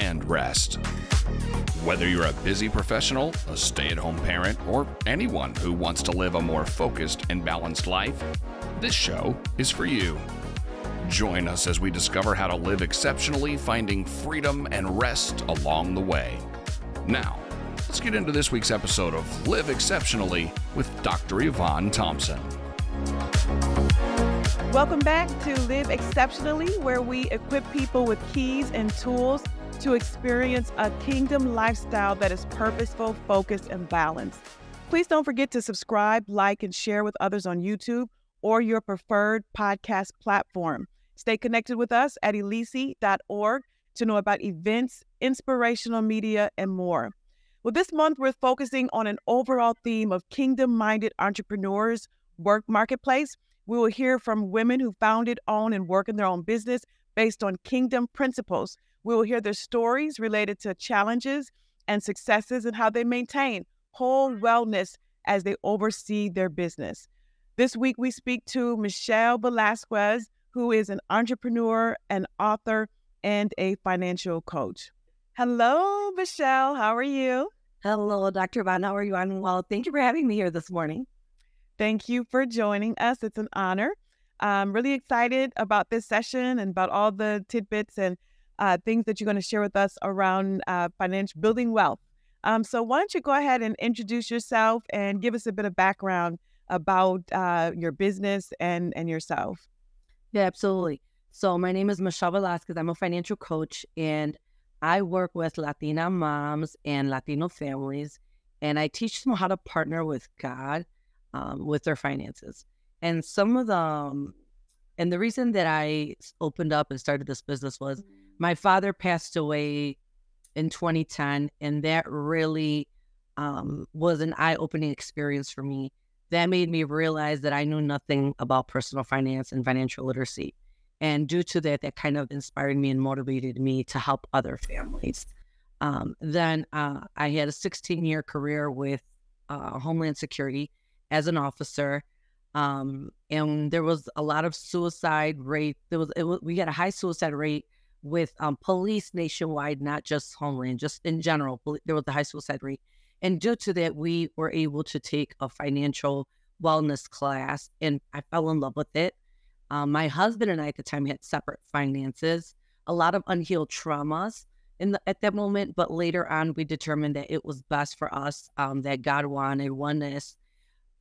and rest? Whether you're a busy professional, a stay at home parent, or anyone who wants to live a more focused and balanced life, this show is for you. Join us as we discover how to live exceptionally, finding freedom and rest along the way. Now, let's get into this week's episode of Live Exceptionally with Dr. Yvonne Thompson. Welcome back to Live Exceptionally, where we equip people with keys and tools to experience a kingdom lifestyle that is purposeful, focused, and balanced. Please don't forget to subscribe, like, and share with others on YouTube or your preferred podcast platform. Stay connected with us at elici.org to know about events, inspirational media, and more. Well, this month we're focusing on an overall theme of kingdom minded entrepreneurs, work marketplace. We will hear from women who founded, own, and work in their own business based on kingdom principles. We will hear their stories related to challenges and successes and how they maintain whole wellness as they oversee their business. This week, we speak to Michelle Velasquez, who is an entrepreneur, an author, and a financial coach. Hello, Michelle. How are you? Hello, Dr. Yvonne. How are you? I'm well. Thank you for having me here this morning. Thank you for joining us. It's an honor. I'm really excited about this session and about all the tidbits and uh, things that you're going to share with us around uh, financial building wealth. Um, so, why don't you go ahead and introduce yourself and give us a bit of background about uh, your business and and yourself? Yeah, absolutely. So, my name is Michelle Velasquez. I'm a financial coach, and I work with Latina moms and Latino families, and I teach them how to partner with God um, with their finances. And some of them, and the reason that I opened up and started this business was my father passed away in 2010, and that really um, was an eye opening experience for me. That made me realize that I knew nothing about personal finance and financial literacy. And due to that, that kind of inspired me and motivated me to help other families. Um, then uh, I had a 16 year career with uh, Homeland Security as an officer. Um, and there was a lot of suicide rate. There was, was, we had a high suicide rate with um, police nationwide, not just Homeland, just in general. There was the high suicide rate. And due to that, we were able to take a financial wellness class, and I fell in love with it. Um, my husband and I at the time had separate finances, a lot of unhealed traumas in the, at that moment. But later on, we determined that it was best for us, um, that God wanted oneness.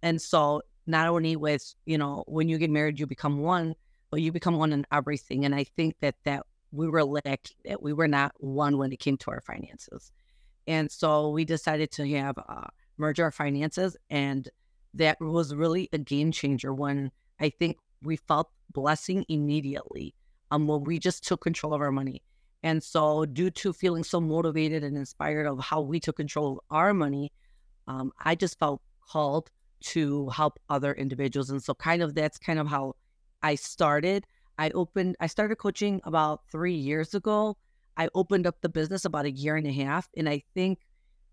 And so, not only with, you know, when you get married, you become one, but you become one in everything. And I think that that we were lacking, that we were not one when it came to our finances. And so we decided to have uh, merge our finances. And that was really a game changer when I think we felt blessing immediately um, when we just took control of our money. And so, due to feeling so motivated and inspired of how we took control of our money, um, I just felt called to help other individuals. And so, kind of that's kind of how I started. I opened, I started coaching about three years ago. I opened up the business about a year and a half. And I think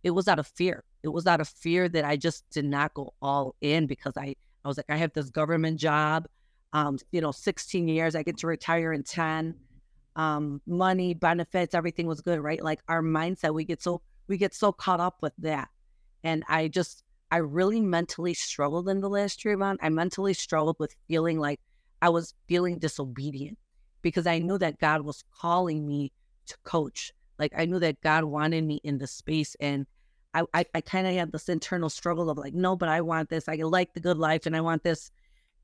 it was out of fear. It was out of fear that I just did not go all in because I, I was like, I have this government job um, you know, 16 years. I get to retire in 10. Um, money, benefits, everything was good, right? Like our mindset, we get so we get so caught up with that. And I just I really mentally struggled in the last year, man. I mentally struggled with feeling like I was feeling disobedient because I knew that God was calling me to coach. Like I knew that God wanted me in the space and I, I, I kind of had this internal struggle of like, no, but I want this. I like the good life and I want this.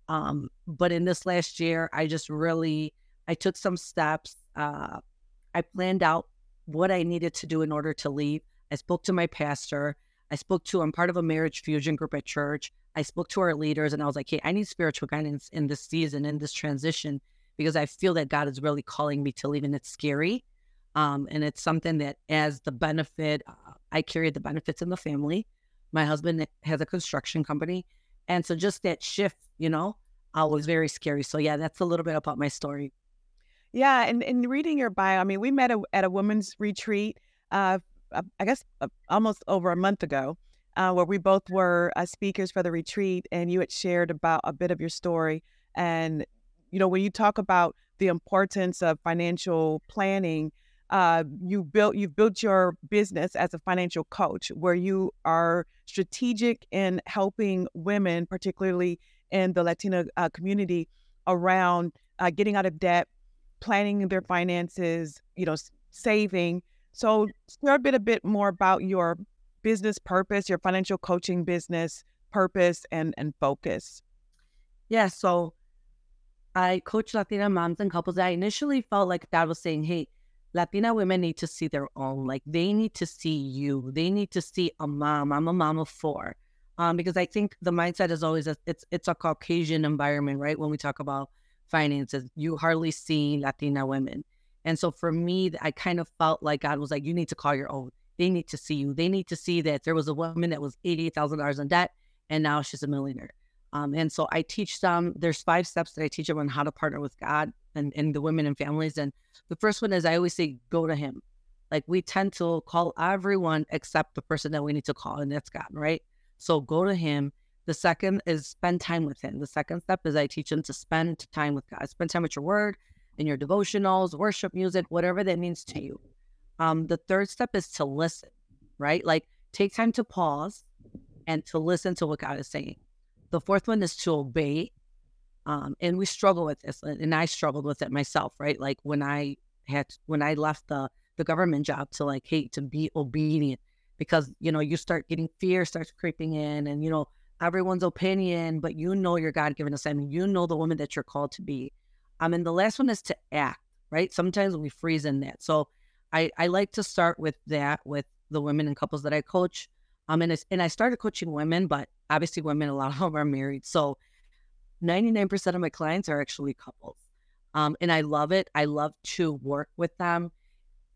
Um, but in this last year, I just really I took some steps. Uh, I planned out what I needed to do in order to leave. I spoke to my pastor. I spoke to I'm part of a marriage fusion group at church. I spoke to our leaders and I was like, hey, I need spiritual guidance in this season, in this transition, because I feel that God is really calling me to leave and it's scary. Um, and it's something that as the benefit, uh, I carry the benefits in the family, My husband has a construction company. And so just that shift, you know, uh, was very scary. So yeah, that's a little bit about my story. Yeah, and in reading your bio, I mean, we met a, at a women's retreat, uh, uh I guess uh, almost over a month ago, uh, where we both were speakers for the retreat, and you had shared about a bit of your story. And you know, when you talk about the importance of financial planning, uh, you built you've built your business as a financial coach, where you are strategic in helping women, particularly in the Latina uh, community, around uh, getting out of debt, planning their finances, you know, saving. So, share a bit a bit more about your business purpose, your financial coaching business purpose, and and focus. Yeah. So, I coach Latina moms and couples. I initially felt like God was saying, "Hey." Latina women need to see their own. Like they need to see you. They need to see a mom. I'm a mom of four um, because I think the mindset is always a, it's it's a Caucasian environment, right? When we talk about finances, you hardly see Latina women, and so for me, I kind of felt like God was like, you need to call your own. They need to see you. They need to see that there was a woman that was eighty eight thousand dollars in debt, and now she's a millionaire. Um, and so I teach them. There's five steps that I teach them on how to partner with God and, and the women and families. And the first one is I always say, go to Him. Like we tend to call everyone except the person that we need to call, and that's God, right? So go to him. The second is spend time with him. The second step is I teach them to spend time with God. Spend time with your word and your devotionals, worship music, whatever that means to you. Um, the third step is to listen, right? Like take time to pause and to listen to what God is saying. The fourth one is to obey. Um, and we struggle with this, and I struggled with it myself, right? Like when I had when I left the the government job to like, hey, to be obedient because you know you start getting fear starts creeping in and you know everyone's opinion but you know your god-given assignment you know the woman that you're called to be um and the last one is to act right sometimes we freeze in that so i i like to start with that with the women and couples that i coach um and, and i started coaching women but obviously women a lot of them are married so 99% of my clients are actually couples um and i love it i love to work with them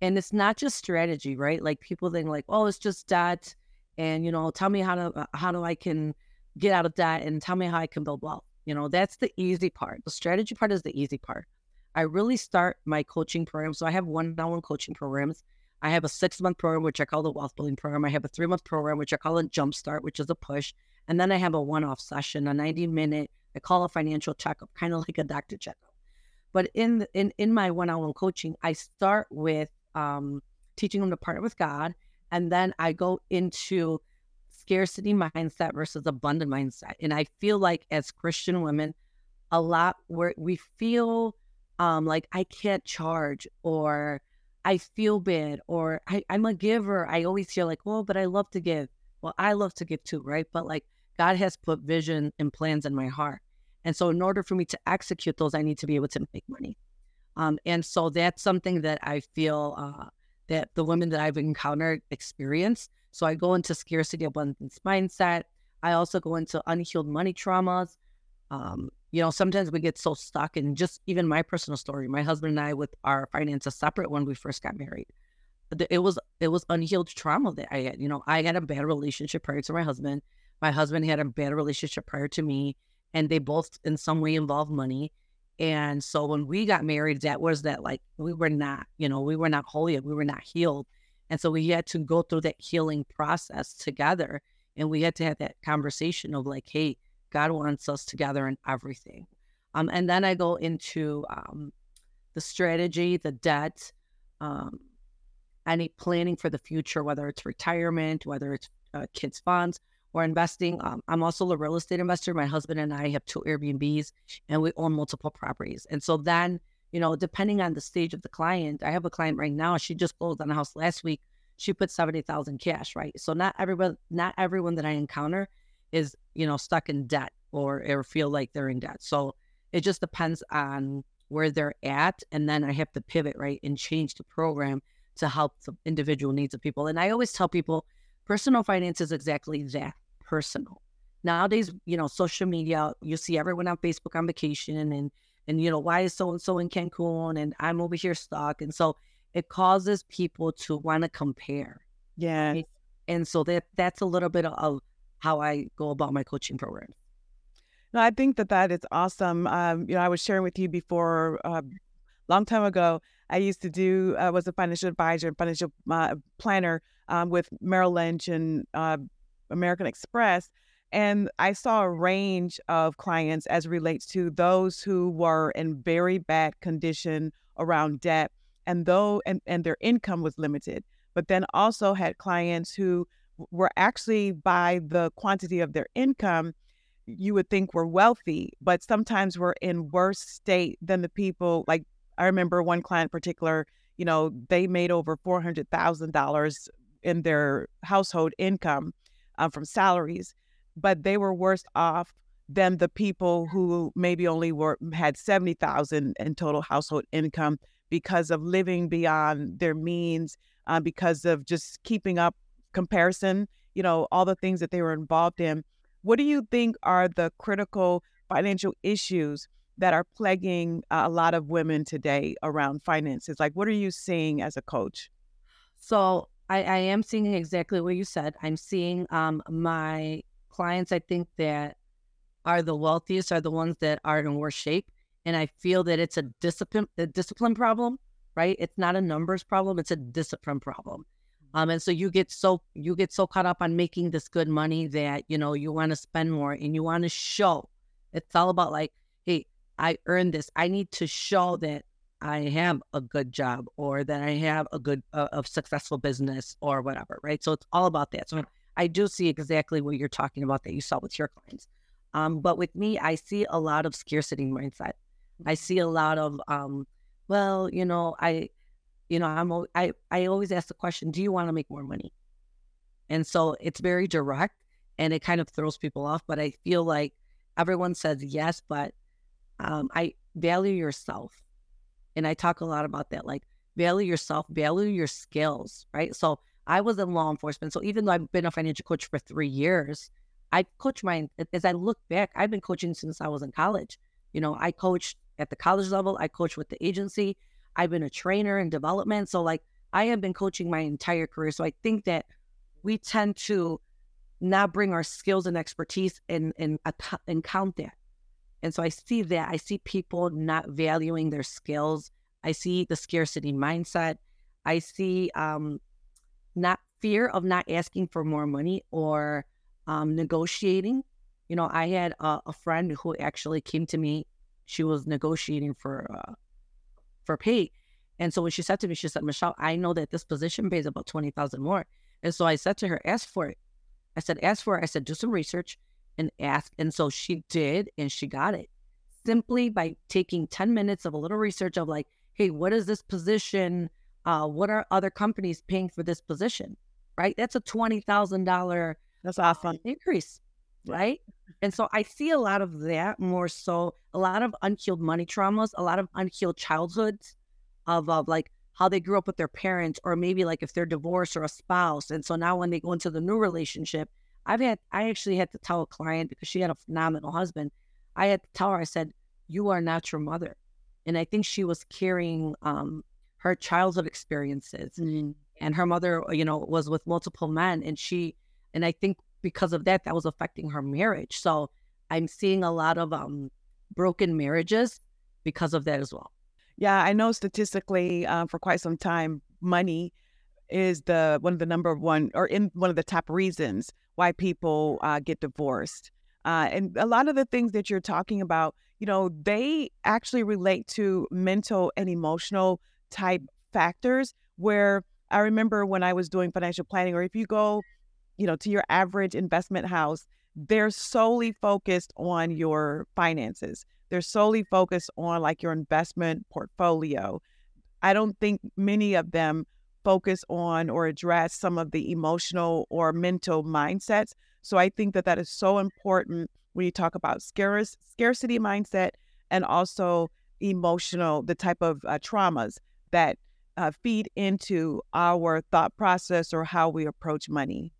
and it's not just strategy, right? Like people think like, oh, it's just debt, and you know, tell me how to uh, how do I can get out of debt, and tell me how I can build wealth. You know, that's the easy part. The strategy part is the easy part. I really start my coaching program. So I have one-on-one coaching programs. I have a six-month program, which I call the wealth building program. I have a three-month program, which I call a jumpstart, which is a push. And then I have a one-off session, a 90-minute, I call a financial checkup, kind of like a doctor checkup. But in in in my one-on-one coaching, I start with um, teaching them to partner with God. And then I go into scarcity mindset versus abundant mindset. And I feel like as Christian women, a lot where we feel um, like I can't charge or I feel bad or I, I'm a giver. I always feel like, well, but I love to give. Well, I love to give too, right? But like God has put vision and plans in my heart. And so in order for me to execute those, I need to be able to make money. Um, and so that's something that I feel uh, that the women that I've encountered experience. So I go into scarcity abundance mindset. I also go into unhealed money traumas. Um, you know, sometimes we get so stuck in just even my personal story. My husband and I, with our finances separate when we first got married, it was it was unhealed trauma that I had. You know, I had a bad relationship prior to my husband. My husband had a bad relationship prior to me, and they both in some way involved money. And so when we got married, that was that like we were not, you know, we were not holy, we were not healed. And so we had to go through that healing process together. And we had to have that conversation of like, hey, God wants us together in everything. Um, and then I go into um, the strategy, the debt, um, any planning for the future, whether it's retirement, whether it's uh, kids' funds, or investing. Um, I'm also a real estate investor. My husband and I have two Airbnbs and we own multiple properties. And so then, you know, depending on the stage of the client, I have a client right now. She just closed on a house last week. She put 70,000 cash, right? So not everyone, not everyone that I encounter is, you know, stuck in debt or, or feel like they're in debt. So it just depends on where they're at. And then I have to pivot, right? And change the program to help the individual needs of people. And I always tell people personal finance is exactly that personal. Nowadays, you know, social media, you see everyone on Facebook on vacation and and you know, why is so and so in Cancun and I'm over here stuck. And so it causes people to want to compare. Yeah. Right? And so that that's a little bit of how I go about my coaching program. No, I think that that is awesome. Um, you know, I was sharing with you before, a uh, long time ago. I used to do uh, was a financial advisor and financial uh, planner um, with Merrill Lynch and uh, American Express, and I saw a range of clients as relates to those who were in very bad condition around debt, and though and, and their income was limited, but then also had clients who were actually by the quantity of their income you would think were wealthy, but sometimes were in worse state than the people. Like I remember one client particular, you know, they made over four hundred thousand dollars in their household income um, from salaries, but they were worse off than the people who maybe only were had seventy thousand in total household income because of living beyond their means, uh, because of just keeping up comparison. You know, all the things that they were involved in what do you think are the critical financial issues that are plaguing a lot of women today around finances? Like, what are you seeing as a coach? So, I, I am seeing exactly what you said. I'm seeing um, my clients, I think, that are the wealthiest are the ones that are in worse shape. And I feel that it's a discipline, a discipline problem, right? It's not a numbers problem, it's a discipline problem. Um, and so you get so you get so caught up on making this good money that you know you want to spend more and you want to show. It's all about like, hey, I earned this. I need to show that I have a good job or that I have a good, uh, a successful business or whatever, right? So it's all about that. So I do see exactly what you're talking about that you saw with your clients. Um, but with me, I see a lot of scarcity mindset. I see a lot of, um, well, you know, I you know, I'm I I always ask the question, do you want to make more money? And so it's very direct and it kind of throws people off. But I feel like everyone says yes, but um, I value yourself. And I talk a lot about that, like value yourself, value your skills, right? So I was in law enforcement. So even though I've been a financial coach for three years, I coach my, as I look back, I've been coaching since I was in college. You know, I coached at the college level, I coached with the agency, I've been a trainer in development. So, like, I have been coaching my entire career. So, I think that we tend to not bring our skills and expertise and, and, and count that. And so, I see that. I see people not valuing their skills. I see the scarcity mindset. I see um, not fear of not asking for more money or um, negotiating. You know, I had a, a, friend who actually came to me. She was negotiating for uh, for pay. And so when she said to me, she said, Michelle, I know that this position pays about 20,000 more. And so I said to her, ask for it. I said, ask for it. I said, do some research and ask. And so she did, and she got it simply by taking 10 minutes of a little research of like, hey, what is this position? Uh, what are other companies paying for this position? Right? That's a $20,000 that's awesome increase. Right. And so I see a lot of that more so, a lot of unhealed money traumas, a lot of unhealed childhoods of, of like how they grew up with their parents, or maybe like if they're divorced or a spouse. And so now when they go into the new relationship, I've had, I actually had to tell a client because she had a phenomenal husband. I had to tell her, I said, You are not your mother. And I think she was carrying um, her childhood experiences. Mm-hmm. And her mother, you know, was with multiple men. And she, and I think because of that, that was affecting her marriage. So I'm seeing a lot of um, broken marriages because of that as well. Yeah, I know statistically uh, for quite some time, money is the one of the number one or in one of the top reasons why people uh, get divorced. Uh, and a lot of the things that you're talking about, you know, they actually relate to mental and emotional type factors. Where I remember when I was doing financial planning, or if you go you know, to your average investment house, they're solely focused on your finances. They're solely focused on like your investment portfolio. I don't think many of them focus on or address some of the emotional or mental mindsets. So I think that that is so important when you talk about scarce, scarcity mindset and also emotional, the type of uh, traumas that uh, feed into our thought process or how we approach money.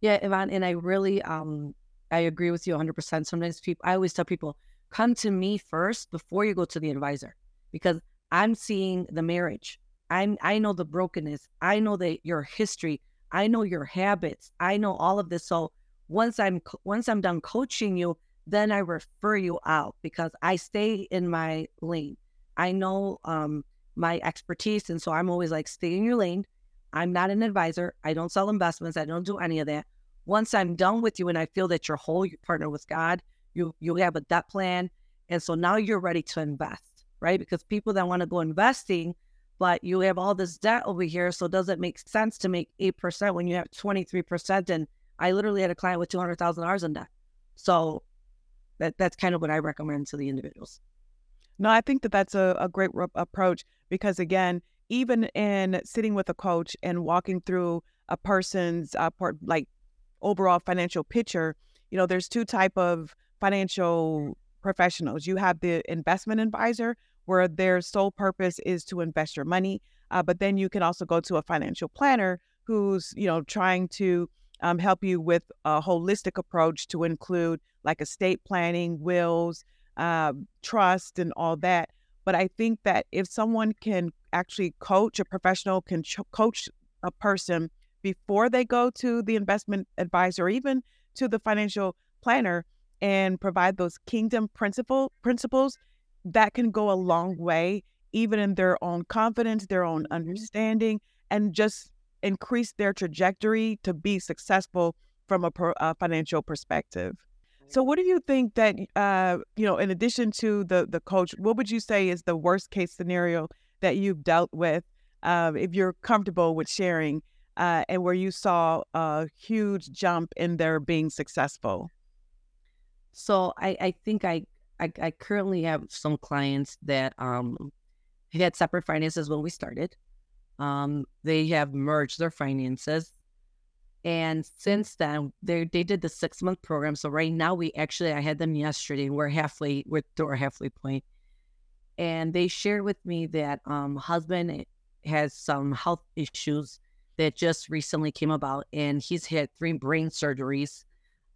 Yeah, Yvonne, and I really um I agree with you 100%. Sometimes people I always tell people come to me first before you go to the advisor because I'm seeing the marriage. I'm I know the brokenness. I know that your history. I know your habits. I know all of this. So once I'm once I'm done coaching you, then I refer you out because I stay in my lane. I know um, my expertise, and so I'm always like, stay in your lane. I'm not an advisor. I don't sell investments. I don't do any of that. Once I'm done with you, and I feel that you're whole, you partner with God. You you have a debt plan, and so now you're ready to invest, right? Because people that want to go investing, but you have all this debt over here, so does it make sense to make eight percent when you have twenty three percent? And I literally had a client with two hundred thousand dollars in debt. So that that's kind of what I recommend to the individuals. No, I think that that's a, a great re- approach because again, even in sitting with a coach and walking through a person's uh, port, like overall financial picture, you know, there's two type of financial professionals. You have the investment advisor, where their sole purpose is to invest your money, uh, but then you can also go to a financial planner who's you know trying to um, help you with a holistic approach to include like estate planning, wills, uh, trust, and all that. But I think that if someone can actually coach, a professional can ch- coach a person before they go to the investment advisor, or even to the financial planner, and provide those kingdom principle principles, that can go a long way, even in their own confidence, their own understanding, and just increase their trajectory to be successful from a, per, a financial perspective. So, what do you think that uh, you know, in addition to the the coach, what would you say is the worst case scenario that you've dealt with, uh, if you're comfortable with sharing, uh, and where you saw a huge jump in their being successful? So, I I think I I, I currently have some clients that um had separate finances when we started. Um, they have merged their finances. And since then, they they did the six month program. So right now, we actually I had them yesterday. We're halfway, we're through our halfway point, and they shared with me that um husband has some health issues that just recently came about, and he's had three brain surgeries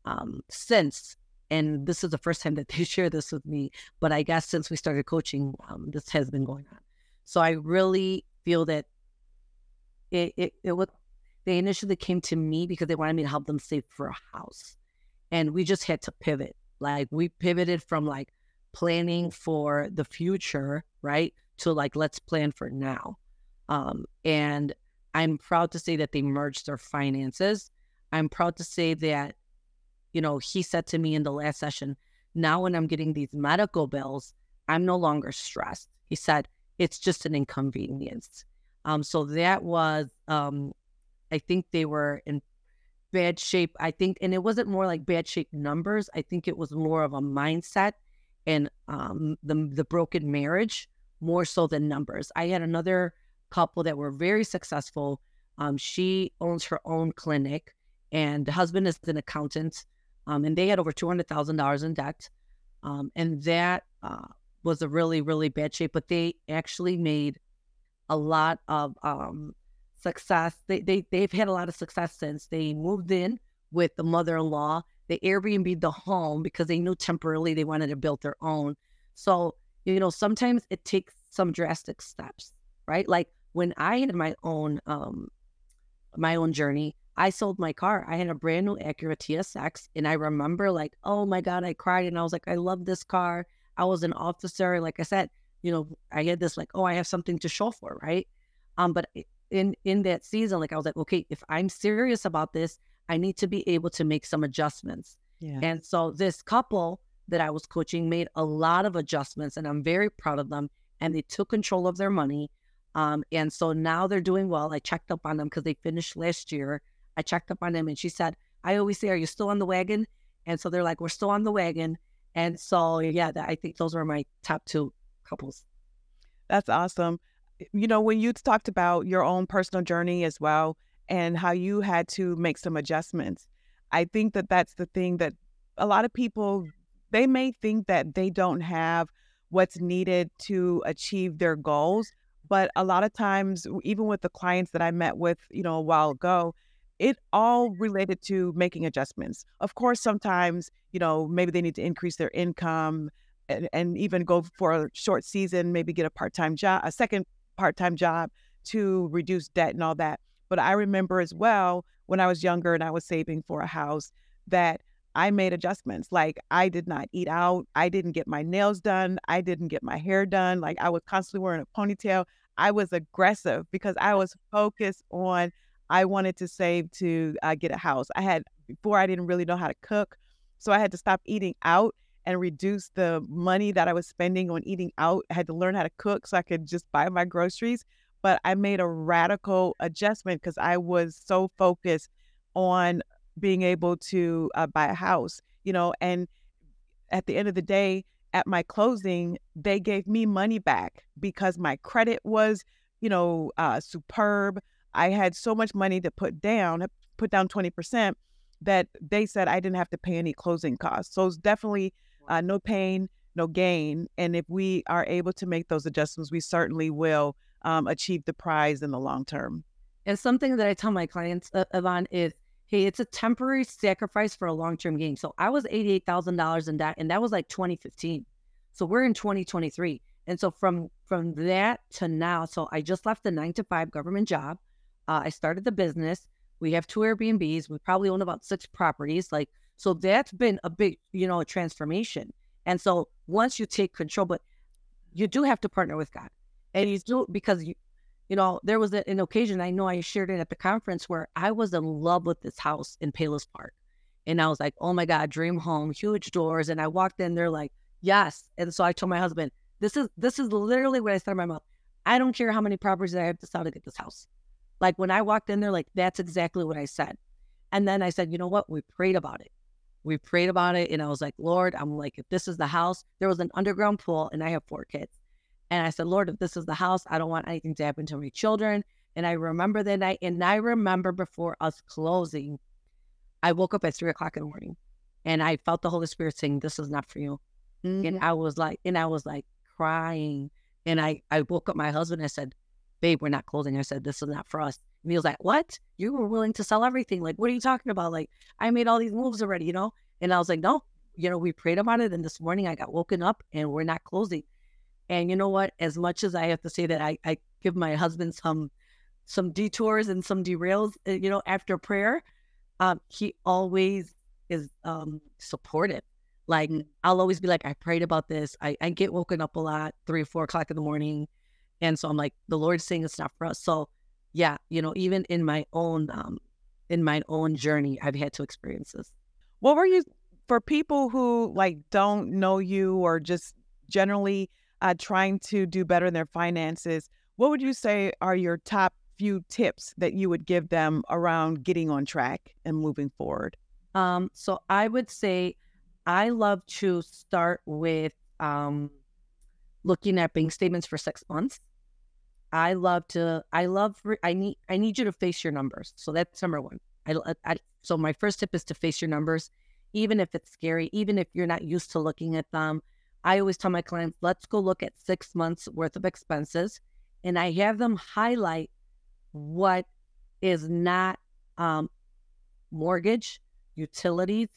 um since. And this is the first time that they share this with me. But I guess since we started coaching, um, this has been going on. So I really feel that it, it, it was, they initially came to me because they wanted me to help them save for a house. And we just had to pivot. Like we pivoted from like planning for the future, right? To like, let's plan for now. Um, and I'm proud to say that they merged their finances. I'm proud to say that, you know, he said to me in the last session, now when I'm getting these medical bills, I'm no longer stressed. He said, it's just an inconvenience. Um, so that was, um, I think they were in bad shape. I think, and it wasn't more like bad shape numbers. I think it was more of a mindset and um, the the broken marriage more so than numbers. I had another couple that were very successful. Um, she owns her own clinic, and the husband is an accountant, um, and they had over two hundred thousand dollars in debt, um, and that uh, was a really really bad shape. But they actually made a lot of um, success. They, they, they've had a lot of success since they moved in with the mother in law. They Airbnb the home because they knew temporarily they wanted to build their own. So, you know, sometimes it takes some drastic steps, right? Like when I had my own um my own journey, I sold my car. I had a brand new Acura TSX and I remember like, oh my God, I cried and I was like, I love this car. I was an officer. Like I said, you know, I had this like, oh, I have something to show for, right? Um, but in in that season, like I was like, okay, if I'm serious about this, I need to be able to make some adjustments. Yeah. And so this couple that I was coaching made a lot of adjustments, and I'm very proud of them. And they took control of their money. Um, and so now they're doing well. I checked up on them because they finished last year. I checked up on them, and she said, I always say, "Are you still on the wagon?" And so they're like, "We're still on the wagon." And so yeah, I think those were my top two couples. That's awesome. You know, when you talked about your own personal journey as well and how you had to make some adjustments, I think that that's the thing that a lot of people they may think that they don't have what's needed to achieve their goals, but a lot of times even with the clients that I met with, you know, a while ago, it all related to making adjustments. Of course, sometimes, you know, maybe they need to increase their income, and, and even go for a short season, maybe get a part time job, a second part time job to reduce debt and all that. But I remember as well when I was younger and I was saving for a house that I made adjustments. Like I did not eat out. I didn't get my nails done. I didn't get my hair done. Like I was constantly wearing a ponytail. I was aggressive because I was focused on I wanted to save to uh, get a house. I had before I didn't really know how to cook, so I had to stop eating out and reduce the money that I was spending on eating out. I had to learn how to cook so I could just buy my groceries. But I made a radical adjustment because I was so focused on being able to uh, buy a house, you know, and at the end of the day, at my closing, they gave me money back because my credit was, you know, uh, superb. I had so much money to put down, put down 20%, that they said I didn't have to pay any closing costs. So it's definitely uh, no pain, no gain. And if we are able to make those adjustments, we certainly will um, achieve the prize in the long term. And something that I tell my clients, uh, Yvonne, is hey, it's a temporary sacrifice for a long term gain. So I was $88,000 in debt, and that was like 2015. So we're in 2023. And so from from that to now, so I just left the nine to five government job. Uh, I started the business. We have two Airbnbs. We probably own about six properties. Like so, that's been a big, you know, transformation. And so once you take control, but you do have to partner with God, and you do because you you know, there was an occasion I know I shared it at the conference where I was in love with this house in Palos Park. And I was like, oh my God, dream home, huge doors. And I walked in, they're like, yes. And so I told my husband, this is this is literally what I said in my mouth. I don't care how many properties I have to sell to get this house. Like when I walked in there, like that's exactly what I said. And then I said, you know what? We prayed about it. We prayed about it. And I was like, Lord, I'm like, if this is the house, there was an underground pool and I have four kids. And I said, Lord, if this is the house, I don't want anything to happen to my children. And I remember that night, and I remember before us closing, I woke up at three o'clock in the morning and I felt the Holy Spirit saying, This is not for you. Mm-hmm. And I was like, and I was like crying. And I, I woke up my husband. and I said, Babe, we're not closing. I said, This is not for us. And he was like, What? You were willing to sell everything. Like, what are you talking about? Like, I made all these moves already, you know? And I was like, No, you know, we prayed about it. And this morning I got woken up and we're not closing. And you know what? As much as I have to say that I, I give my husband some some detours and some derails, uh, you know, after prayer, um, he always is um, supportive. Like mm. I'll always be like, I prayed about this. I, I get woken up a lot, three or four o'clock in the morning. And so I'm like, the Lord's saying it's not for us. So yeah, you know, even in my own um in my own journey, I've had to experience this. What were you for people who like don't know you or just generally uh, trying to do better in their finances, what would you say are your top few tips that you would give them around getting on track and moving forward? Um, so I would say I love to start with um, looking at bank statements for six months. I love to. I love. I need. I need you to face your numbers. So that's number one. I, I, so my first tip is to face your numbers, even if it's scary, even if you're not used to looking at them. I always tell my clients, let's go look at six months worth of expenses. And I have them highlight what is not um, mortgage, utilities,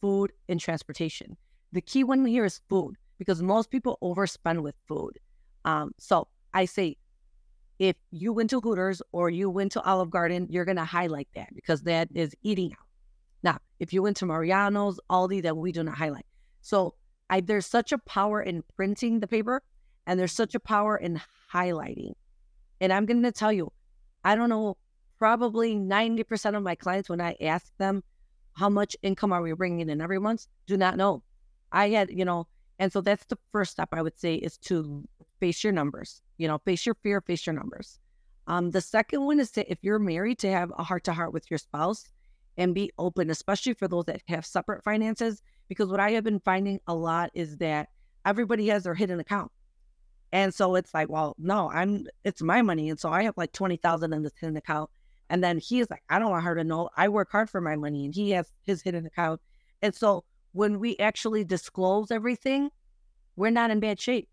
food, and transportation. The key one here is food because most people overspend with food. Um, so I say, if you went to Hooters or you went to Olive Garden, you're going to highlight that because that is eating out. Now, if you went to Mariano's, Aldi, that we do not highlight. So I, there's such a power in printing the paper and there's such a power in highlighting. And I'm going to tell you, I don't know, probably 90% of my clients, when I ask them how much income are we bringing in every month, do not know. I had, you know, and so that's the first step I would say is to face your numbers, you know, face your fear, face your numbers. Um, the second one is to, if you're married, to have a heart to heart with your spouse and be open, especially for those that have separate finances, because what I have been finding a lot is that everybody has their hidden account. And so it's like, well, no, I'm it's my money. And so I have like twenty thousand in this hidden account. And then he is like, I don't want her to know I work hard for my money and he has his hidden account. And so when we actually disclose everything, we're not in bad shape.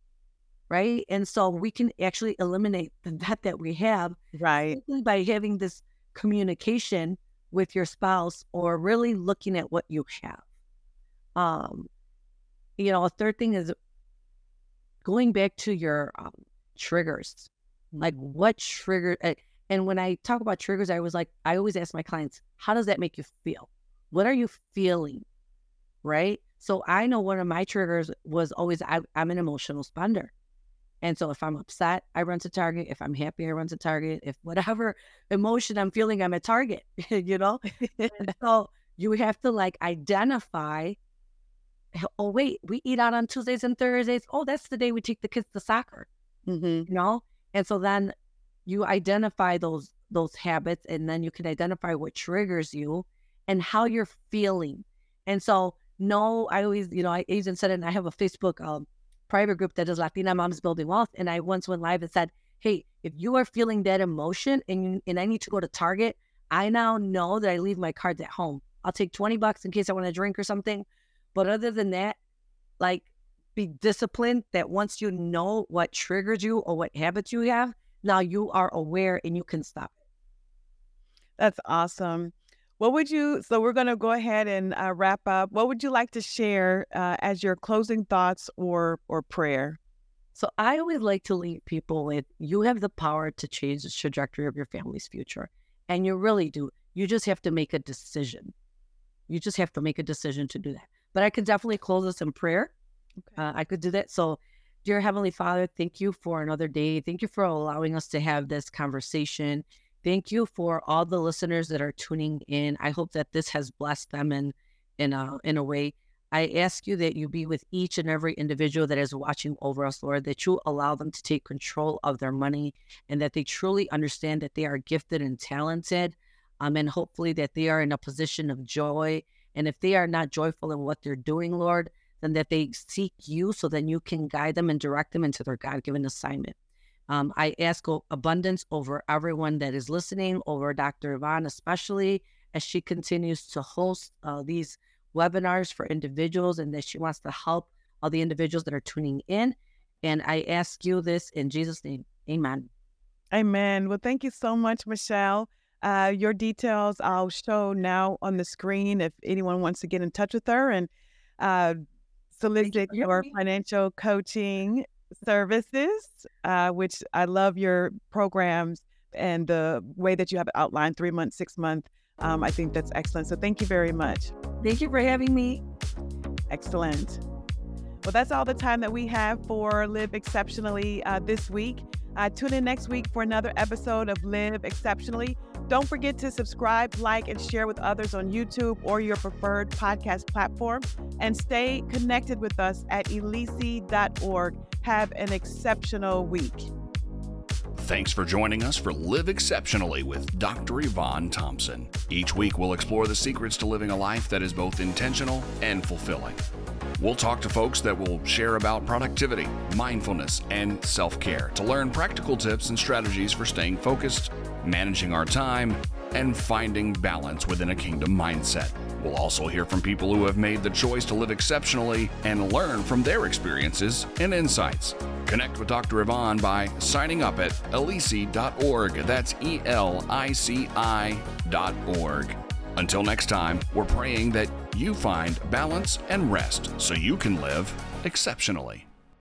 Right. And so we can actually eliminate the debt that we have right by having this communication with your spouse or really looking at what you have. Um, you know, a third thing is going back to your um, triggers. Like what trigger? Uh, And when I talk about triggers, I was like, I always ask my clients, how does that make you feel? What are you feeling? Right. So I know one of my triggers was always I, am an emotional spender. And so if I'm upset, I run to Target. If I'm happy, I run to Target. If whatever emotion I'm feeling, I'm at Target, you know? so you have to like identify, oh, wait, we eat out on Tuesdays and Thursdays. Oh, that's the day we take the kids to soccer, mm-hmm. you know? And so then you identify those those habits and then you can identify what triggers you and how you're feeling. And so no, I always, you know, I even said it and I have a Facebook um, private group that is Latina Moms Building Wealth. And I once went live and said, Hey, if you are feeling that emotion and you, and I need to go to Target, I now know that I leave my cards at home. I'll take 20 bucks in case I want to drink or something. But other than that, like be disciplined that once you know what triggers you or what habits you have, now you are aware and you can stop it. That's awesome. What would you, so we're going to go ahead and uh, wrap up. What would you like to share uh, as your closing thoughts or, or prayer? So I always like to leave people with you have the power to change the trajectory of your family's future. And you really do. You just have to make a decision. You just have to make a decision to do that. But I could definitely close this in prayer. Okay. Uh, I could do that. So Dear Heavenly Father, thank you for another day. Thank you for allowing us to have this conversation. Thank you for all the listeners that are tuning in. I hope that this has blessed them in in a in a way. I ask you that you be with each and every individual that is watching over us, Lord, that you allow them to take control of their money and that they truly understand that they are gifted and talented. Um, and hopefully that they are in a position of joy. And if they are not joyful in what they're doing, Lord, then that they seek you so then you can guide them and direct them into their God given assignment. Um, I ask abundance over everyone that is listening, over Dr. Yvonne, especially as she continues to host uh, these webinars for individuals and that she wants to help all the individuals that are tuning in. And I ask you this in Jesus' name. Amen. Amen. Well, thank you so much, Michelle. Uh, your details I'll show now on the screen if anyone wants to get in touch with her. And uh, solicit your financial coaching services, uh, which I love your programs and the way that you have it outlined three months, six months. Um, I think that's excellent. So thank you very much. Thank you for having me. Excellent. Well, that's all the time that we have for Live Exceptionally uh, this week. Uh, tune in next week for another episode of Live Exceptionally. Don't forget to subscribe, like, and share with others on YouTube or your preferred podcast platform. And stay connected with us at elici.org. Have an exceptional week. Thanks for joining us for Live Exceptionally with Dr. Yvonne Thompson. Each week, we'll explore the secrets to living a life that is both intentional and fulfilling. We'll talk to folks that will share about productivity, mindfulness, and self care to learn practical tips and strategies for staying focused, managing our time, and finding balance within a kingdom mindset. We'll also hear from people who have made the choice to live exceptionally and learn from their experiences and insights. Connect with Dr. Yvonne by signing up at elici.org. That's E L I C I.org. Until next time, we're praying that you find balance and rest so you can live exceptionally.